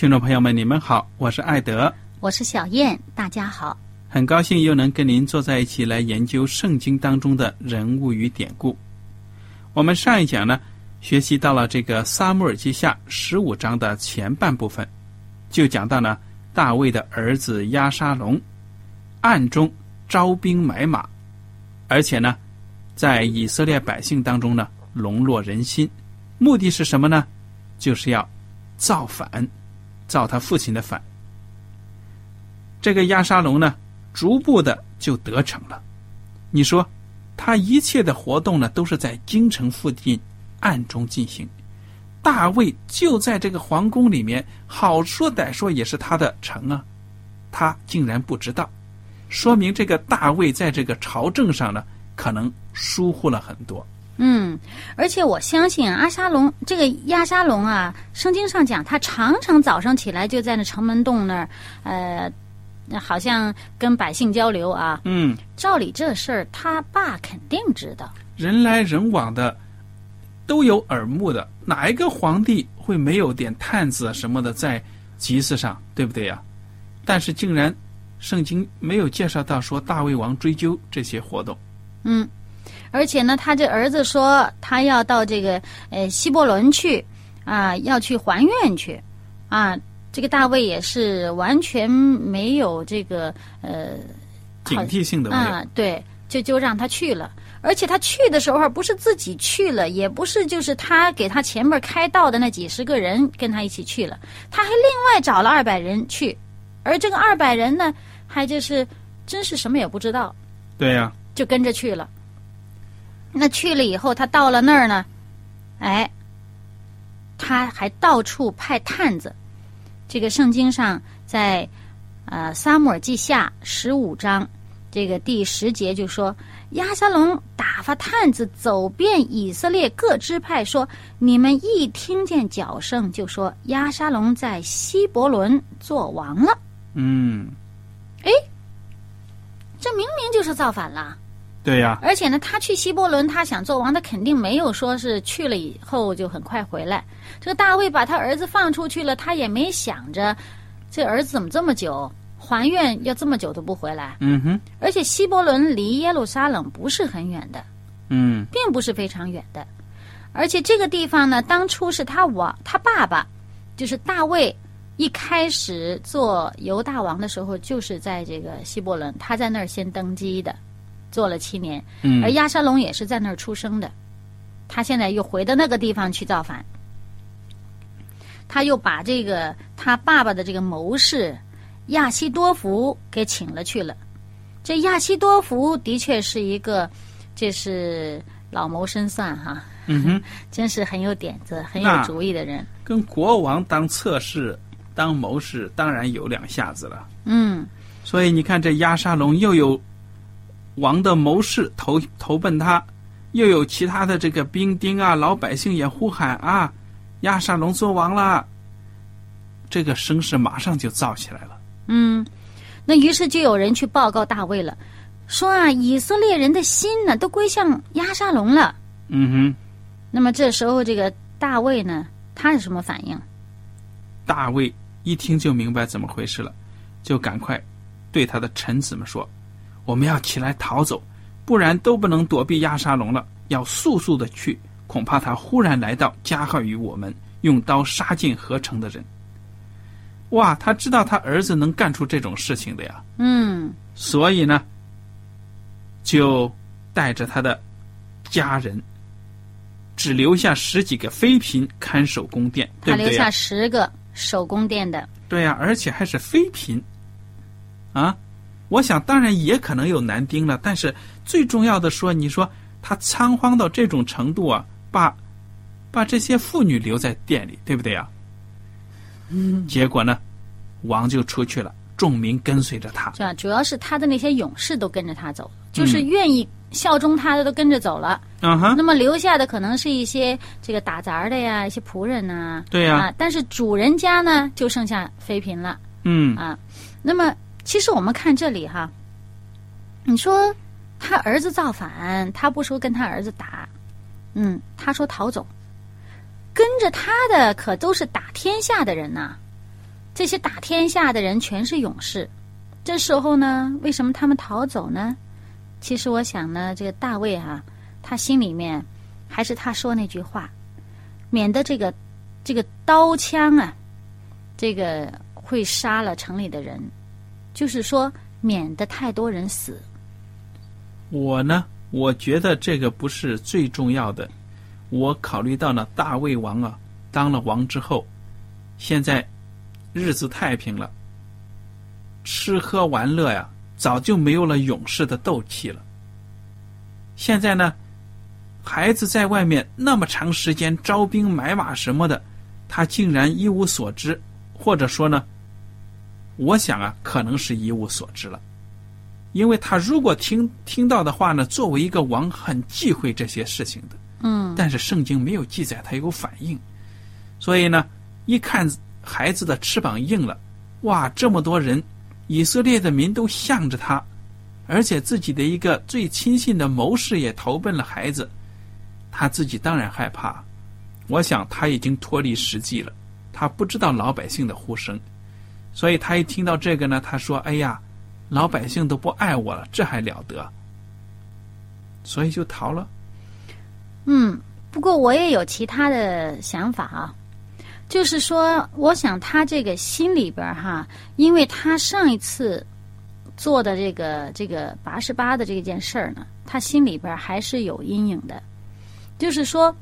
听众朋友们，你们好，我是艾德，我是小燕，大家好。很高兴又能跟您坐在一起来研究圣经当中的人物与典故。我们上一讲呢，学习到了这个撒母耳记下十五章的前半部分，就讲到了大卫的儿子押沙龙暗中招兵买马，而且呢，在以色列百姓当中呢笼络人心，目的是什么呢？就是要造反。造他父亲的反，这个亚沙龙呢，逐步的就得逞了。你说，他一切的活动呢，都是在京城附近暗中进行。大卫就在这个皇宫里面，好说歹说也是他的城啊，他竟然不知道，说明这个大卫在这个朝政上呢，可能疏忽了很多。嗯，而且我相信阿沙龙这个亚沙龙啊，圣经上讲他常常早上起来就在那城门洞那儿，呃，好像跟百姓交流啊。嗯，照理这事儿他爸肯定知道。人来人往的都有耳目的，哪一个皇帝会没有点探子什么的在集市上，对不对呀？但是竟然圣经没有介绍到说大卫王追究这些活动。嗯。而且呢，他这儿子说他要到这个呃希伯伦去，啊，要去还愿去，啊，这个大卫也是完全没有这个呃警惕性的啊，对，就就让他去了。而且他去的时候不是自己去了，也不是就是他给他前面开道的那几十个人跟他一起去了，他还另外找了二百人去，而这个二百人呢，还就是真是什么也不知道，对呀，就跟着去了。那去了以后，他到了那儿呢，哎，他还到处派探子。这个圣经上在呃撒母耳记下十五章这个第十节就说，亚沙龙打发探子走遍以色列各支派，说你们一听见脚声，就说亚沙龙在希伯伦做王了。嗯，哎，这明明就是造反了。对呀，而且呢，他去希伯伦，他想做王，他肯定没有说是去了以后就很快回来。这个大卫把他儿子放出去了，他也没想着，这儿子怎么这么久还愿要这么久都不回来。嗯哼。而且希伯伦离耶路撒冷不是很远的，嗯，并不是非常远的。而且这个地方呢，当初是他王，他爸爸就是大卫一开始做犹大王的时候，就是在这个希伯伦，他在那儿先登基的。做了七年，而亚沙龙也是在那儿出生的，他现在又回到那个地方去造反，他又把这个他爸爸的这个谋士亚西多福给请了去了。这亚西多福的确是一个，这是老谋深算哈，嗯哼，真是很有点子、很有主意的人。跟国王当侧室、当谋士，当然有两下子了。嗯，所以你看，这亚沙龙又有。王的谋士投投奔他，又有其他的这个兵丁啊，老百姓也呼喊啊，亚沙龙做王了。这个声势马上就造起来了。嗯，那于是就有人去报告大卫了，说啊，以色列人的心呢都归向亚沙龙了。嗯哼，那么这时候这个大卫呢，他是什么反应？大卫一听就明白怎么回事了，就赶快对他的臣子们说：“我们要起来逃走，不然都不能躲避亚沙龙了。要速速的去，恐怕他忽然来到，加害于我们，用刀杀尽合成的人。”哇，他知道他儿子能干出这种事情的呀，嗯所以呢，就带着他的家人，只留下十几个妃嫔看守宫殿，对不对留下？十个手宫殿的。对呀、而且还是妃嫔，啊，我想当然也可能有男丁了，但是最重要的说，你说他仓皇到这种程度啊，把把这些妇女留在店里，对不对呀、嗯，结果呢，王就出去了，众民跟随着他。是啊？主要是他的那些勇士都跟着他走，就是愿意效忠他的都跟着走了。嗯哼，那么留下的可能是一些这个打杂的呀，一些仆人呐、对呀、啊，但是主人家呢就剩下妃嫔了嗯啊。那么其实我们看这里哈，你说他儿子造反，他不说跟他儿子打，嗯，他说逃走，跟着他的可都是打天下的人呐、这些打天下的人全是勇士。这时候呢，为什么他们逃走呢？其实我想呢，这个大卫啊，他心里面还是他说那句话，免得这个这个刀枪啊，这个会杀了城里的人，就是说免得太多人死。我呢，我觉得这个不是最重要的。我考虑到呢，大卫王啊，当了王之后，现在日子太平了，吃喝玩乐呀，早就没有了勇士的斗气了。现在呢，孩子在外面那么长时间招兵买马什么的，他竟然一无所知，或者说呢，我想啊，可能是一无所知了。因为他如果听听到的话呢，作为一个王很忌讳这些事情的，嗯但是圣经没有记载他有反应，所以呢，一看孩子的翅膀硬了，哇，这么多人，以色列的民都向着他，而且自己的一个最亲信的谋士也投奔了孩子，他自己当然害怕。我想他已经脱离实际了，他不知道老百姓的呼声，所以他一听到这个呢，他说：“哎呀，老百姓都不爱我了，这还了得？”所以就逃了。嗯，不过我也有其他的想法啊，就是说，我想他这个心里边哈，因为他上一次做的这个这个八十八的这件事儿呢，他心里边还是有阴影的，就是说，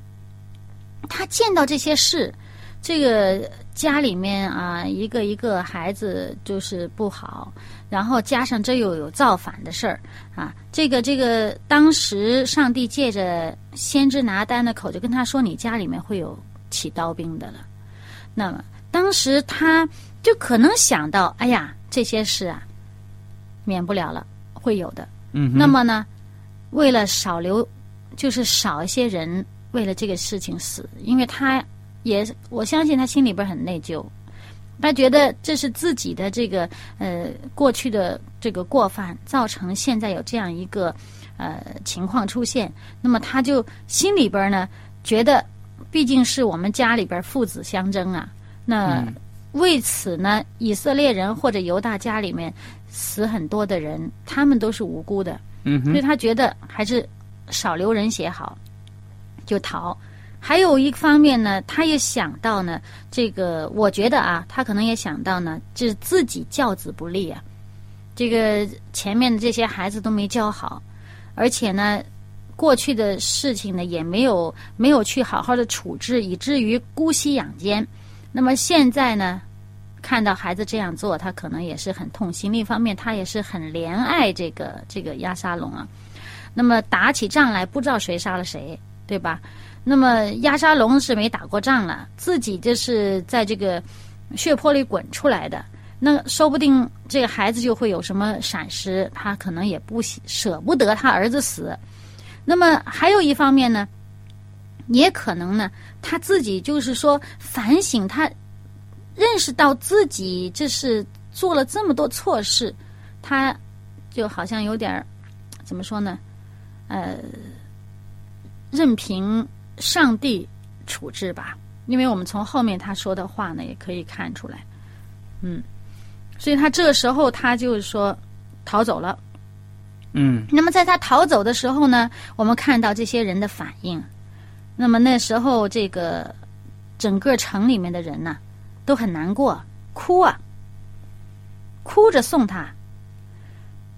他见到这些事，这个家里面啊，一个一个孩子就是不好，然后加上这又有造反的事儿啊，这个这个，当时上帝借着先知拿单的口就跟他说：“你家里面会有起刀兵的了。”那么当时他就可能想到：“哎呀，这些事啊，免不了了，会有的。”嗯，那么呢，为了少留，就是少一些人为了这个事情死，因为他也我相信他心里边很内疚，他觉得这是自己的这个呃过去的这个过犯，造成现在有这样一个呃情况出现，那么他就心里边呢觉得，毕竟是我们家里边父子相争啊，那。嗯为此呢，以色列人或者犹大家里面死很多的人，他们都是无辜的。嗯，所以他觉得还是少流人血好，就逃。还有一方面呢，他也想到呢，这个我觉得啊，他可能也想到呢，就是自己教子不力啊，这个前面的这些孩子都没教好，而且呢，过去的事情呢也没有没有去好好的处置，以至于姑息养奸。那么现在呢，看到孩子这样做，他可能也是很痛心。另一方面，他也是很怜爱这个这个亚沙龙啊。那么打起仗来，不知道谁杀了谁，对吧？那么亚沙龙是没打过仗了，自己就是在这个血泊里滚出来的。那说不定这个孩子就会有什么闪失，他可能也不喜舍不得他儿子死。那么还有一方面呢，也可能呢，他自己就是说反省，他认识到自己这是做了这么多错事，他就好像有点怎么说呢？呃，任凭上帝处置吧。因为我们从后面他说的话呢，也可以看出来，嗯，所以他这个时候他就是说逃走了。嗯那么在他逃走的时候呢，我们看到这些人的反应。那么那时候，这个整个城里面的人呢，都很难过，哭啊，哭着送他。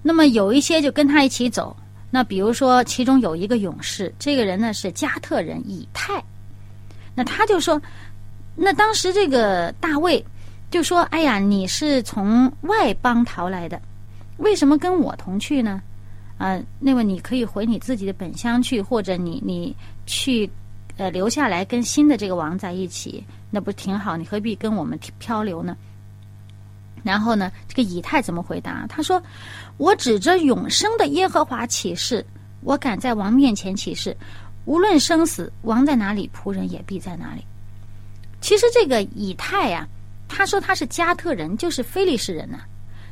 那么有一些就跟他一起走。那比如说，其中有一个勇士，这个人呢是加特人以太。那他就说，那当时这个大卫就说：“哎呀，你是从外邦逃来的，为什么跟我同去呢？啊、那么你可以回你自己的本乡去，或者你你去呃留下来跟新的这个王在一起，那不挺好？你何必跟我们漂流呢？”然后呢，这个以太怎么回答？他说：“我指着永生的耶和华起誓，我敢在王面前起誓。”无论生死，王在哪里，仆人也必在哪里。其实这个以太呀、他说他是加特人，就是非利士人呐、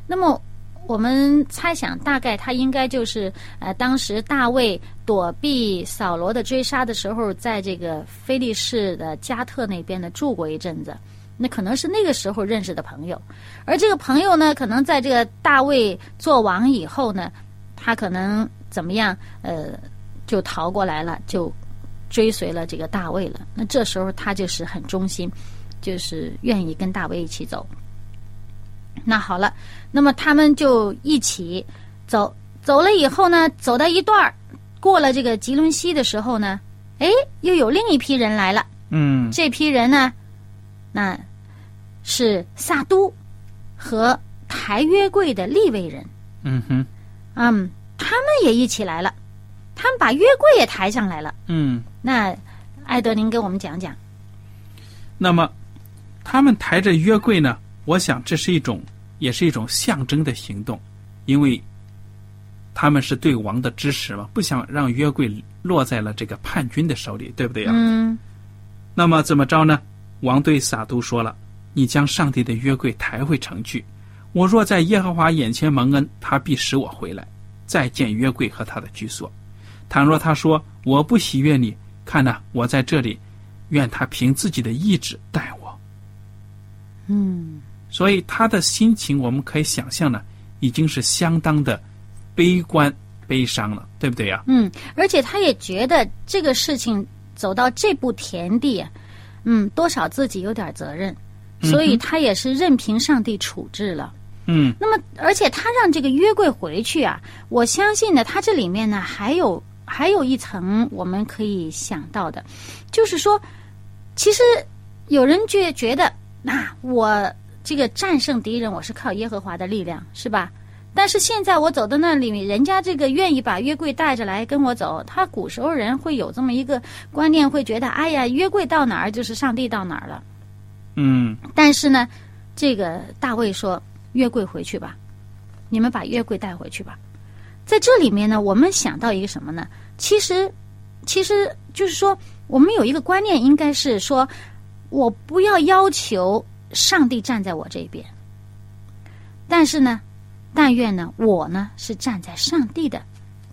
那么我们猜想，大概他应该就是呃，当时大卫躲避扫罗的追杀的时候，在这个非利士的加特那边呢住过一阵子。那可能是那个时候认识的朋友，而这个朋友呢，可能在这个大卫做王以后呢，他可能怎么样？呃。就逃过来了，就追随了这个大卫了。那这时候他就是很忠心，就是愿意跟大卫一起走。那好了，那么他们就一起走，走了以后呢，走到一段儿，过了这个吉伦西的时候呢，哎，又有另一批人来了。嗯这批人呢，那是萨都和抬约柜的立位人。嗯哼嗯，他们也一起来了。他们把约柜也抬上来了。嗯。那艾德，您给我们讲讲。那么，他们抬着约柜呢？我想这是一种，也是一种象征的行动，因为他们是对王的支持嘛，不想让约柜落在了这个叛军的手里，对不对呀、嗯那么怎么着呢？王对撒都说了：“你将上帝的约柜抬回城去。我若在耶和华眼前蒙恩，他必使我回来，再见约柜和他的居所。倘若他说我不喜悦你，看呐，我在这里，愿他凭自己的意志待我。嗯所以他的心情，我们可以想象呢，已经是相当的悲观、悲伤了，对不对呀、嗯，而且他也觉得这个事情走到这步田地，嗯，多少自己有点责任，所以他也是任凭上帝处置了。嗯那么，而且他让这个约柜回去啊，我相信呢，他这里面呢还有还有一层我们可以想到的，就是说，其实有人觉觉得，那、我这个战胜敌人，我是靠耶和华的力量，是吧？但是现在我走到那里，人家这个愿意把约柜带着来跟我走，他古时候人会有这么一个观念，会觉得，哎呀，约柜到哪儿就是上帝到哪儿了。嗯但是呢，这个大卫说：“约柜回去吧，你们把约柜带回去吧。”在这里面呢，我们想到一个什么呢？其实，其实就是说，我们有一个观念，应该是说，我不要要求上帝站在我这边，但是呢，但愿呢，我呢是站在上帝的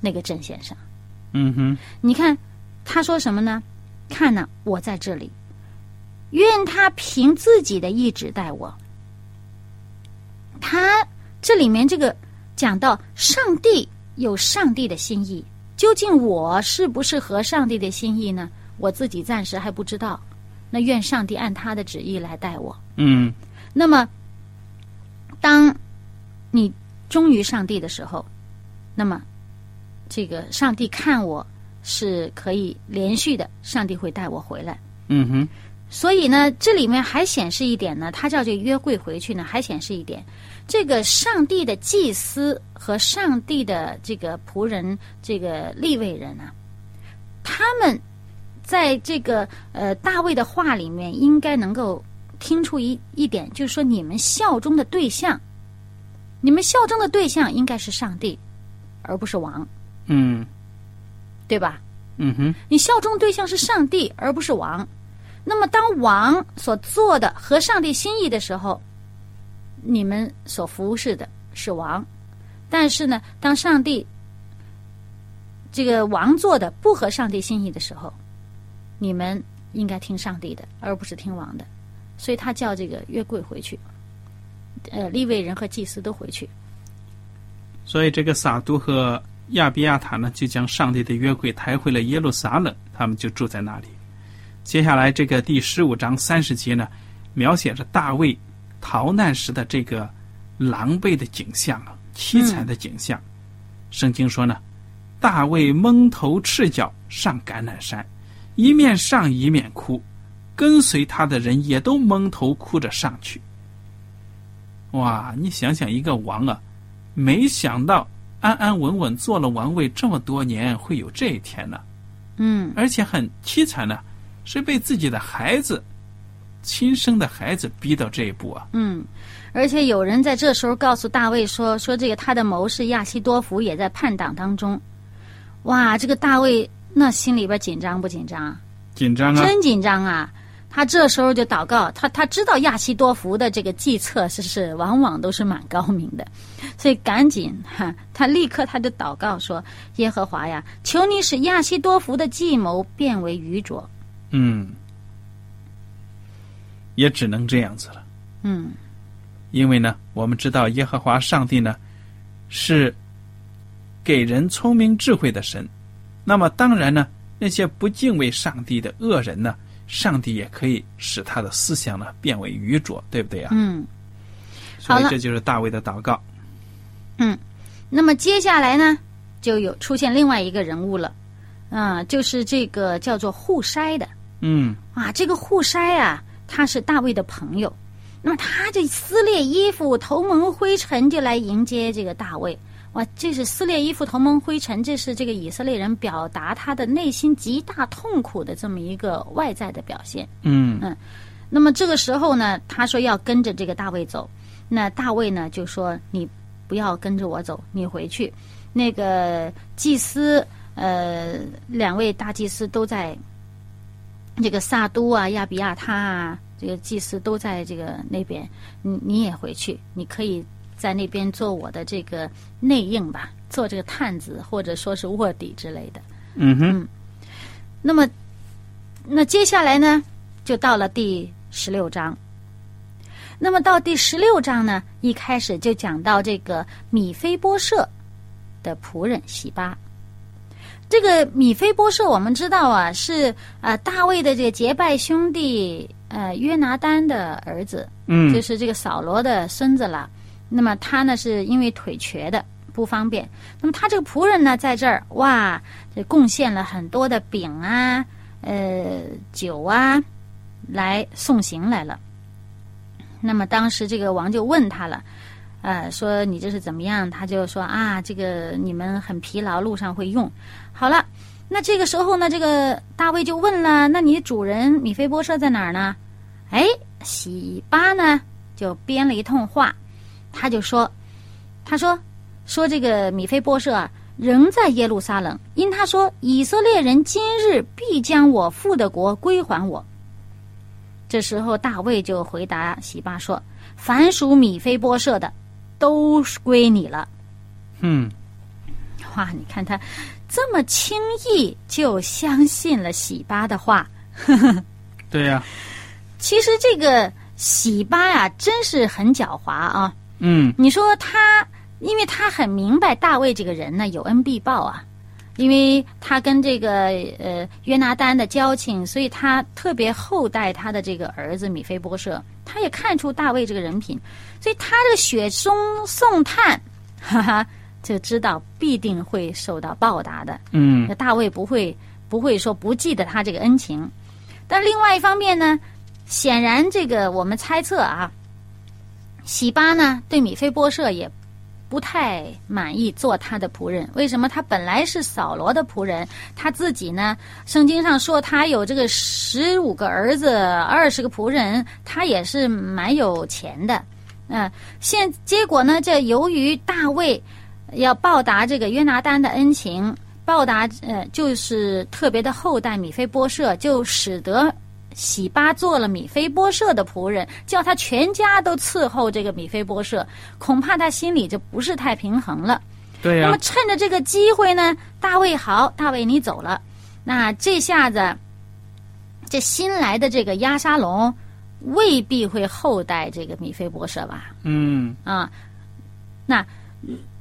那个阵线上。嗯哼你看，他说什么呢？看呢，我在这里，愿他凭自己的意志待我。他这里面这个讲到上帝有上帝的心意，究竟我是不是合上帝的心意呢？我自己暂时还不知道。那愿上帝按他的旨意来待我。嗯那么，当你忠于上帝的时候，那么这个上帝看我是可以连续的，上帝会带我回来。嗯哼所以呢，这里面还显示一点呢，他叫这约柜回去呢，还显示一点，这个上帝的祭司和上帝的这个仆人，这个立位人啊，他们在这个呃大卫的话里面，应该能够听出一一点，就是说你们效忠的对象，你们效忠的对象应该是上帝，而不是王，嗯对吧？嗯哼，你效忠对象是上帝，而不是王。那么，当王所做的合上帝心意的时候，你们所服侍的是王；但是呢，当上帝这个王做的不合上帝心意的时候，你们应该听上帝的，而不是听王的。所以他叫这个约柜回去，呃，利未人和祭司都回去。所以这个撒都和亚比亚塔呢，就将上帝的约柜抬回了耶路撒冷，他们就住在那里。接下来这个第十五章三十节呢，描写着大卫逃难时的这个狼狈的景象啊，凄惨的景象。圣经说呢，大卫蒙头赤脚上橄榄山，一面上一面哭，跟随他的人也都蒙头哭着上去。哇，你想想一个王啊，没想到安安稳稳做了王位这么多年，会有这一天呢。嗯而且很凄惨呢，是被自己的孩子，亲生的孩子逼到这一步啊。嗯，而且有人在这时候告诉大卫说：“说这个他的谋士亚西多福也在叛党当中。”哇，这个大卫那心里边紧张不紧张啊？紧张啊！真紧张啊！他这时候就祷告，他他知道亚西多福的这个计策是是往往都是蛮高明的，所以赶紧哈，他立刻他就祷告说：“耶和华呀，求你使亚西多福的计谋变为愚拙。嗯，也只能这样子了。”嗯因为呢，我们知道耶和华上帝呢是给人聪明智慧的神，那么当然呢，那些不敬畏上帝的恶人呢，上帝也可以使他的思想呢变为愚拙，对不对啊？嗯。所以这就是大卫的祷告。嗯那么接下来呢，就有出现另外一个人物了，啊、就是这个叫做户筛的嗯啊。这个户筛啊，他是大卫的朋友，那么他这撕裂衣服，头蒙灰尘，就来迎接这个大卫。哇，这是撕裂衣服、同蒙灰尘，这是这个以色列人表达他的内心极大痛苦的这么一个外在的表现。嗯那么这个时候呢，他说要跟着这个大卫走，那大卫呢就说你不要跟着我走，你回去。那个祭司，呃，两位大祭司都在这个萨都啊、亚比亚他啊，这个祭司都在这个那边，你你也回去，你可以在那边做我的这个内应吧，做这个探子或者说是卧底之类的。嗯哼那么，那接下来呢，就到了第十六章。那么到第十六章呢，一开始就讲到这个米菲波舍的仆人喜巴。这个米菲波舍，我们知道啊，是呃大卫的这个结拜兄弟呃约拿丹的儿子，嗯就是这个扫罗的孙子了。那么他呢，是因为腿瘸的不方便。那么他这个仆人呢，在这儿哇，这贡献了很多的饼啊、呃酒啊，来送行来了。那么当时这个王就问他了，呃，说你这是怎么样？他就说啊，这个你们很疲劳，路上会用。好了，那这个时候呢，这个大卫就问了，那你主人米菲波设在哪儿呢？哎，喜巴呢就编了一通话，他就说，他说说这个米菲波设啊，仍在耶路撒冷，因他说以色列人今日必将我父的国归还我。这时候大卫就回答喜巴说：“凡属米菲波设的，都归你了。嗯，”哇，你看他这么轻易就相信了喜巴的话。对呀、其实这个喜巴呀、真是很狡猾啊。嗯你说他，因为他很明白大卫这个人呢有恩必报啊，因为他跟这个呃约拿丹的交情，所以他特别厚待他的这个儿子米菲波设。他也看出大卫这个人品，所以他这个雪中送炭，哈哈，就知道必定会受到报答的。嗯那大卫不会不会说不记得他这个恩情，但另外一方面呢，显然这个我们猜测啊，喜巴呢对米菲波设也不太满意做他的仆人。为什么？他本来是扫罗的仆人，他自己呢？圣经上说他有这个十五个儿子，二十个仆人，他也是蛮有钱的。嗯，现结果呢？这由于大卫要报答这个约拿丹的恩情，报答呃，就是特别的厚待米菲波设，就使得。喜巴做了米菲波舍的仆人，叫他全家都伺候这个米菲波舍，恐怕他心里就不是太平衡了。对呀。那么趁着这个机会呢，大卫好，大卫你走了，那这下子，这新来的这个押沙龙未必会厚待这个米菲波舍吧？嗯。啊，那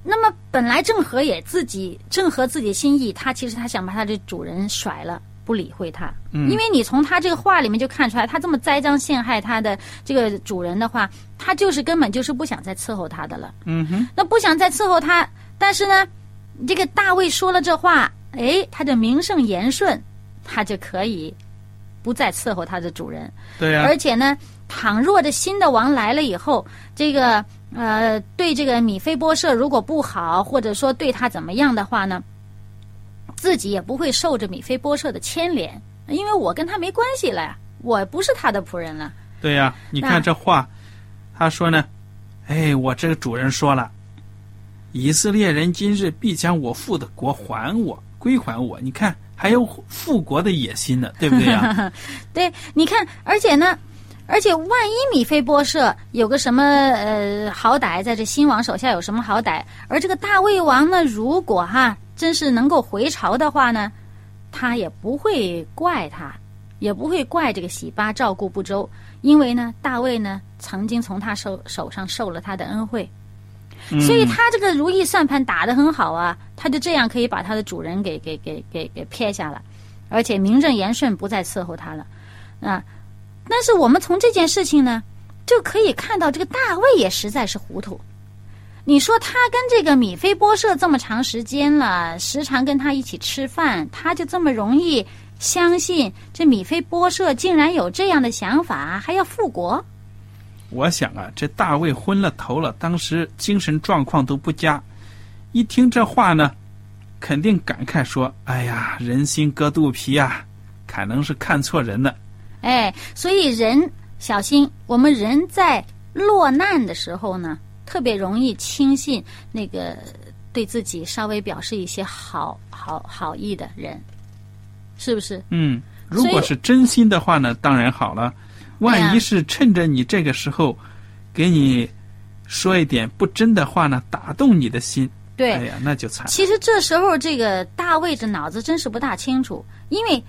那么本来郑和也自己郑和自己心意，他其实他想把他的主人甩了。不理会他，因为你从他这个话里面就看出来，他这么栽赃陷害他的这个主人的话，他就是根本就是不想再伺候他的了。嗯哼，那不想再伺候他，但是呢，这个大卫说了这话，哎，他就名正言顺，他就可以不再伺候他的主人。对呀。而且呢，倘若这新的王来了以后，这个呃，对这个米菲波设如果不好，或者说对他怎么样的话呢？自己也不会受着米菲波设的牵连，因为我跟他没关系了呀，我不是他的仆人了。对呀，你看这话，他说呢，哎，我这个主人说了，以色列人今日必将我父的国还我，归还我。你看，还有复国的野心呢，对不对呀？对，你看，而且呢，而且万一米菲波设有个什么呃好歹，在这新王手下有什么好歹，而这个大卫王呢，如果哈。真是能够回朝的话呢，他也不会怪他，也不会怪这个喜巴照顾不周，因为呢，大卫呢曾经从他手手上受了他的恩惠，所以他这个如意算盘打得很好啊，他就这样可以把他的主人给给给给给撇下了，而且名正言顺不再伺候他了啊。但是我们从这件事情呢，就可以看到这个大卫也实在是糊涂。你说他跟这个米菲波设这么长时间了，时常跟他一起吃饭，他就这么容易相信这米菲波设竟然有这样的想法，还要复国？我想啊，这大卫昏了头了，当时精神状况都不佳，一听这话呢，肯定感慨说：“哎呀，人心隔肚皮啊，可能是看错人了。”哎，所以人小心，我们人在落难的时候呢。特别容易轻信那个对自己稍微表示一些好好好意的人，是不是？嗯，如果是真心的话呢，当然好了。万一是趁着你这个时候，给你说一点不真的话呢，打动你的心，对，哎呀，那就惨。其实这时候这个大卫这脑子真是不大清楚，因为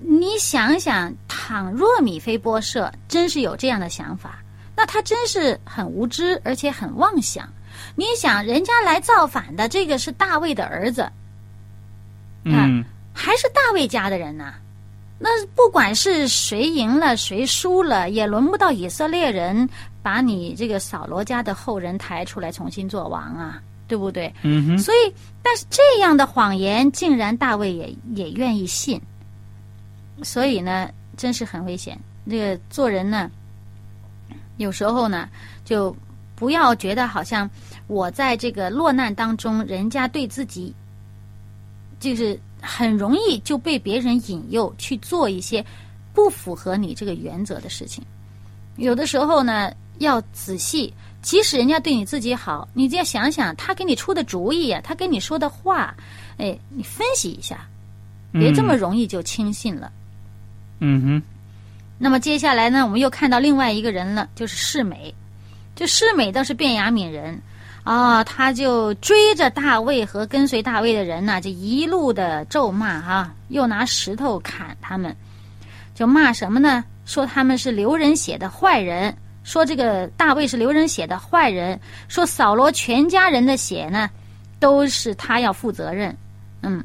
你想想，倘若米菲波设真是有这样的想法。那他真是很无知，而且很妄想。你想，人家来造反的这个是大卫的儿子，嗯，还是大卫家的人呢？那不管是谁赢了，谁输了，也轮不到以色列人把你这个扫罗家的后人抬出来重新做王啊，对不对？嗯哼。所以，但是这样的谎言，竟然大卫也也愿意信。所以呢，真是很危险。这个做人呢。有时候呢，就不要觉得好像我在这个落难当中，人家对自己就是很容易就被别人引诱去做一些不符合你这个原则的事情。有的时候呢，要仔细，即使人家对你自己好，你就要想想他给你出的主意啊，他跟你说的话，哎，你分析一下，别这么容易就轻信了。嗯哼。那么接下来呢，我们又看到另外一个人了，就是世美。这世美倒是变雅敏人啊，他就追着大卫和跟随大卫的人呢，就一路的咒骂哈，又拿石头砍他们，就骂什么呢？说他们是流人血的坏人，说这个大卫是流人血的坏人，说扫罗全家人的血呢，都是他要负责任。嗯。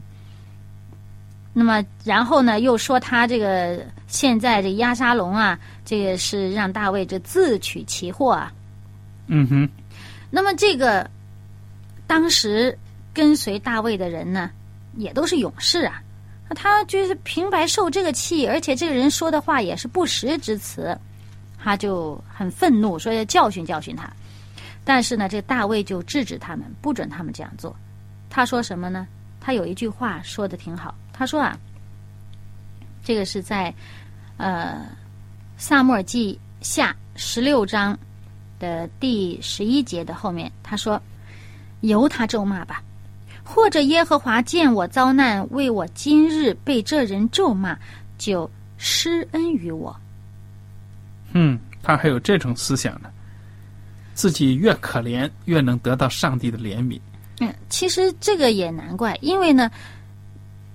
那么，然后呢，又说他这个现在这押沙龙啊，这个是让大卫这自取其祸啊。嗯哼。那么，这个当时跟随大卫的人呢，也都是勇士啊。他就是平白受这个气，而且这个人说的话也是不实之词，他就很愤怒，说要教训教训他。但是呢，这大卫就制止他们，不准他们这样做。他说什么呢？他有一句话说的挺好，他说啊，这个是在呃萨母尔记下十六章的第十一节的后面，他说：“由他咒骂吧，或者耶和华见我遭难，为我今日被这人咒骂，就施恩于我。”嗯，他还有这种思想呢，自己越可怜，越能得到上帝的怜悯。嗯，其实这个也难怪，因为呢，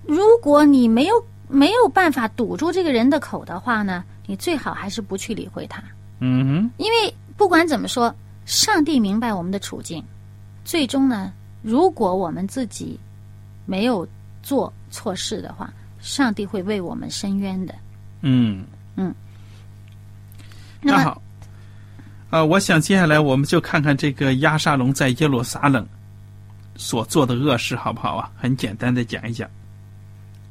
如果你没有没有办法堵住这个人的口的话呢，你最好还是不去理会他。嗯哼，因为不管怎么说，上帝明白我们的处境，最终呢，如果我们自己没有做错事的话，上帝会为我们伸冤的。嗯嗯。那，那好，呃，我想接下来我们就看看这个亚沙龙在耶路撒冷所做的恶事，好不好啊？很简单的讲一讲。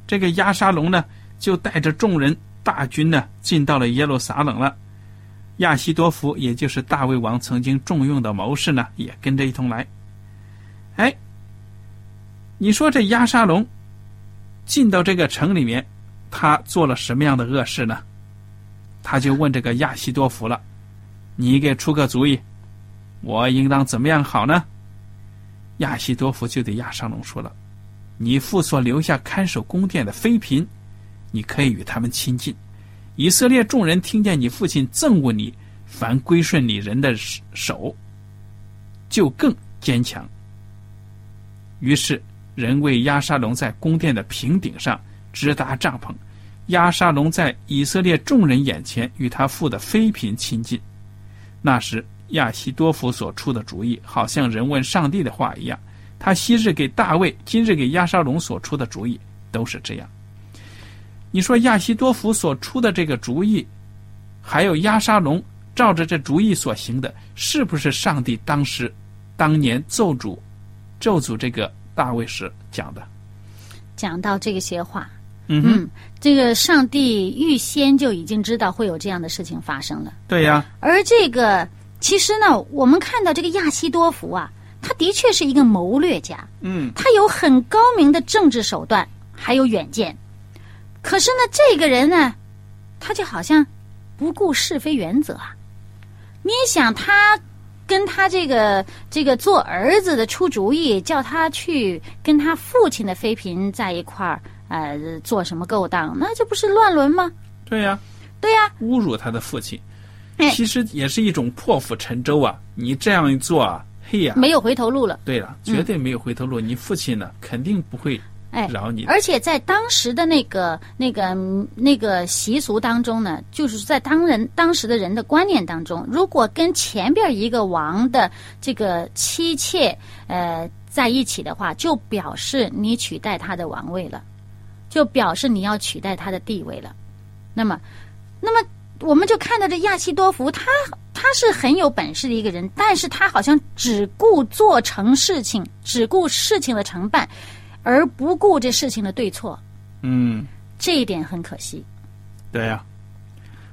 这个亚沙龙呢，就带着众人大军呢，进到了耶路撒冷了。亚西多福，也就是大卫王曾经重用的谋士呢，也跟着一同来。哎，你说这亚沙龙进到这个城里面，他做了什么样的恶事呢？他就问这个亚西多福了：“你给出个主意，我应当怎么样好呢？”亚西多福就对亚沙龙说了：“你父所留下看守宫殿的妃嫔，你可以与他们亲近。以色列众人听见你父亲憎恶你，凡归顺你人的手，就更坚强。”于是人为亚沙龙在宫殿的平顶上支搭帐篷。亚沙龙在以色列众人眼前与他父的妃嫔亲近。那时亚西多夫所出的主意，好像人问上帝的话一样。他昔日给大卫，今日给亚沙龙所出的主意都是这样。你说亚西多夫所出的这个主意，还有亚沙龙照着这主意所行的，是不是上帝当时当年咒诅咒诅这个大卫时讲的？讲到这些话，嗯哼，嗯，这个上帝预先就已经知道会有这样的事情发生了。对呀，而这个其实呢，我们看到这个亚西多福啊，他的确是一个谋略家，嗯他有很高明的政治手段，还有远见。可是呢，这个人呢，他就好像不顾是非原则啊。你想他跟他这个这个做儿子的出主意，叫他去跟他父亲的妃嫔在一块儿，呃，做什么勾当？那这不是乱伦吗？对呀，对呀、侮辱他的父亲，哎其实也是一种破釜沉舟啊！你这样一做啊，没有回头路了。对了，绝对没有回头路。你父亲呢，肯定不会哎，饶你。而且在当时的那个、那个、嗯那个习俗当中呢，就是在当人当时的人的观念当中，如果跟前边一个王的这个妻妾呃在一起的话，就表示你取代他的王位了，就表示你要取代他的地位了。那么，那么我们就看到这亚西多福，他他是很有本事的一个人，但是他好像只顾做成事情，只顾事情的成败，而不顾这事情的对错，嗯，这一点很可惜。对呀、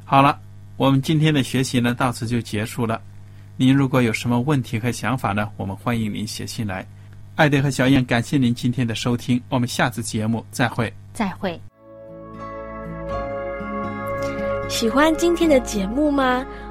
好了，我们今天的学习呢，到此就结束了。您如果有什么问题和想法呢，我们欢迎您写信来。艾德和小燕，感谢您今天的收听，我们下次节目再会。再会。喜欢今天的节目吗？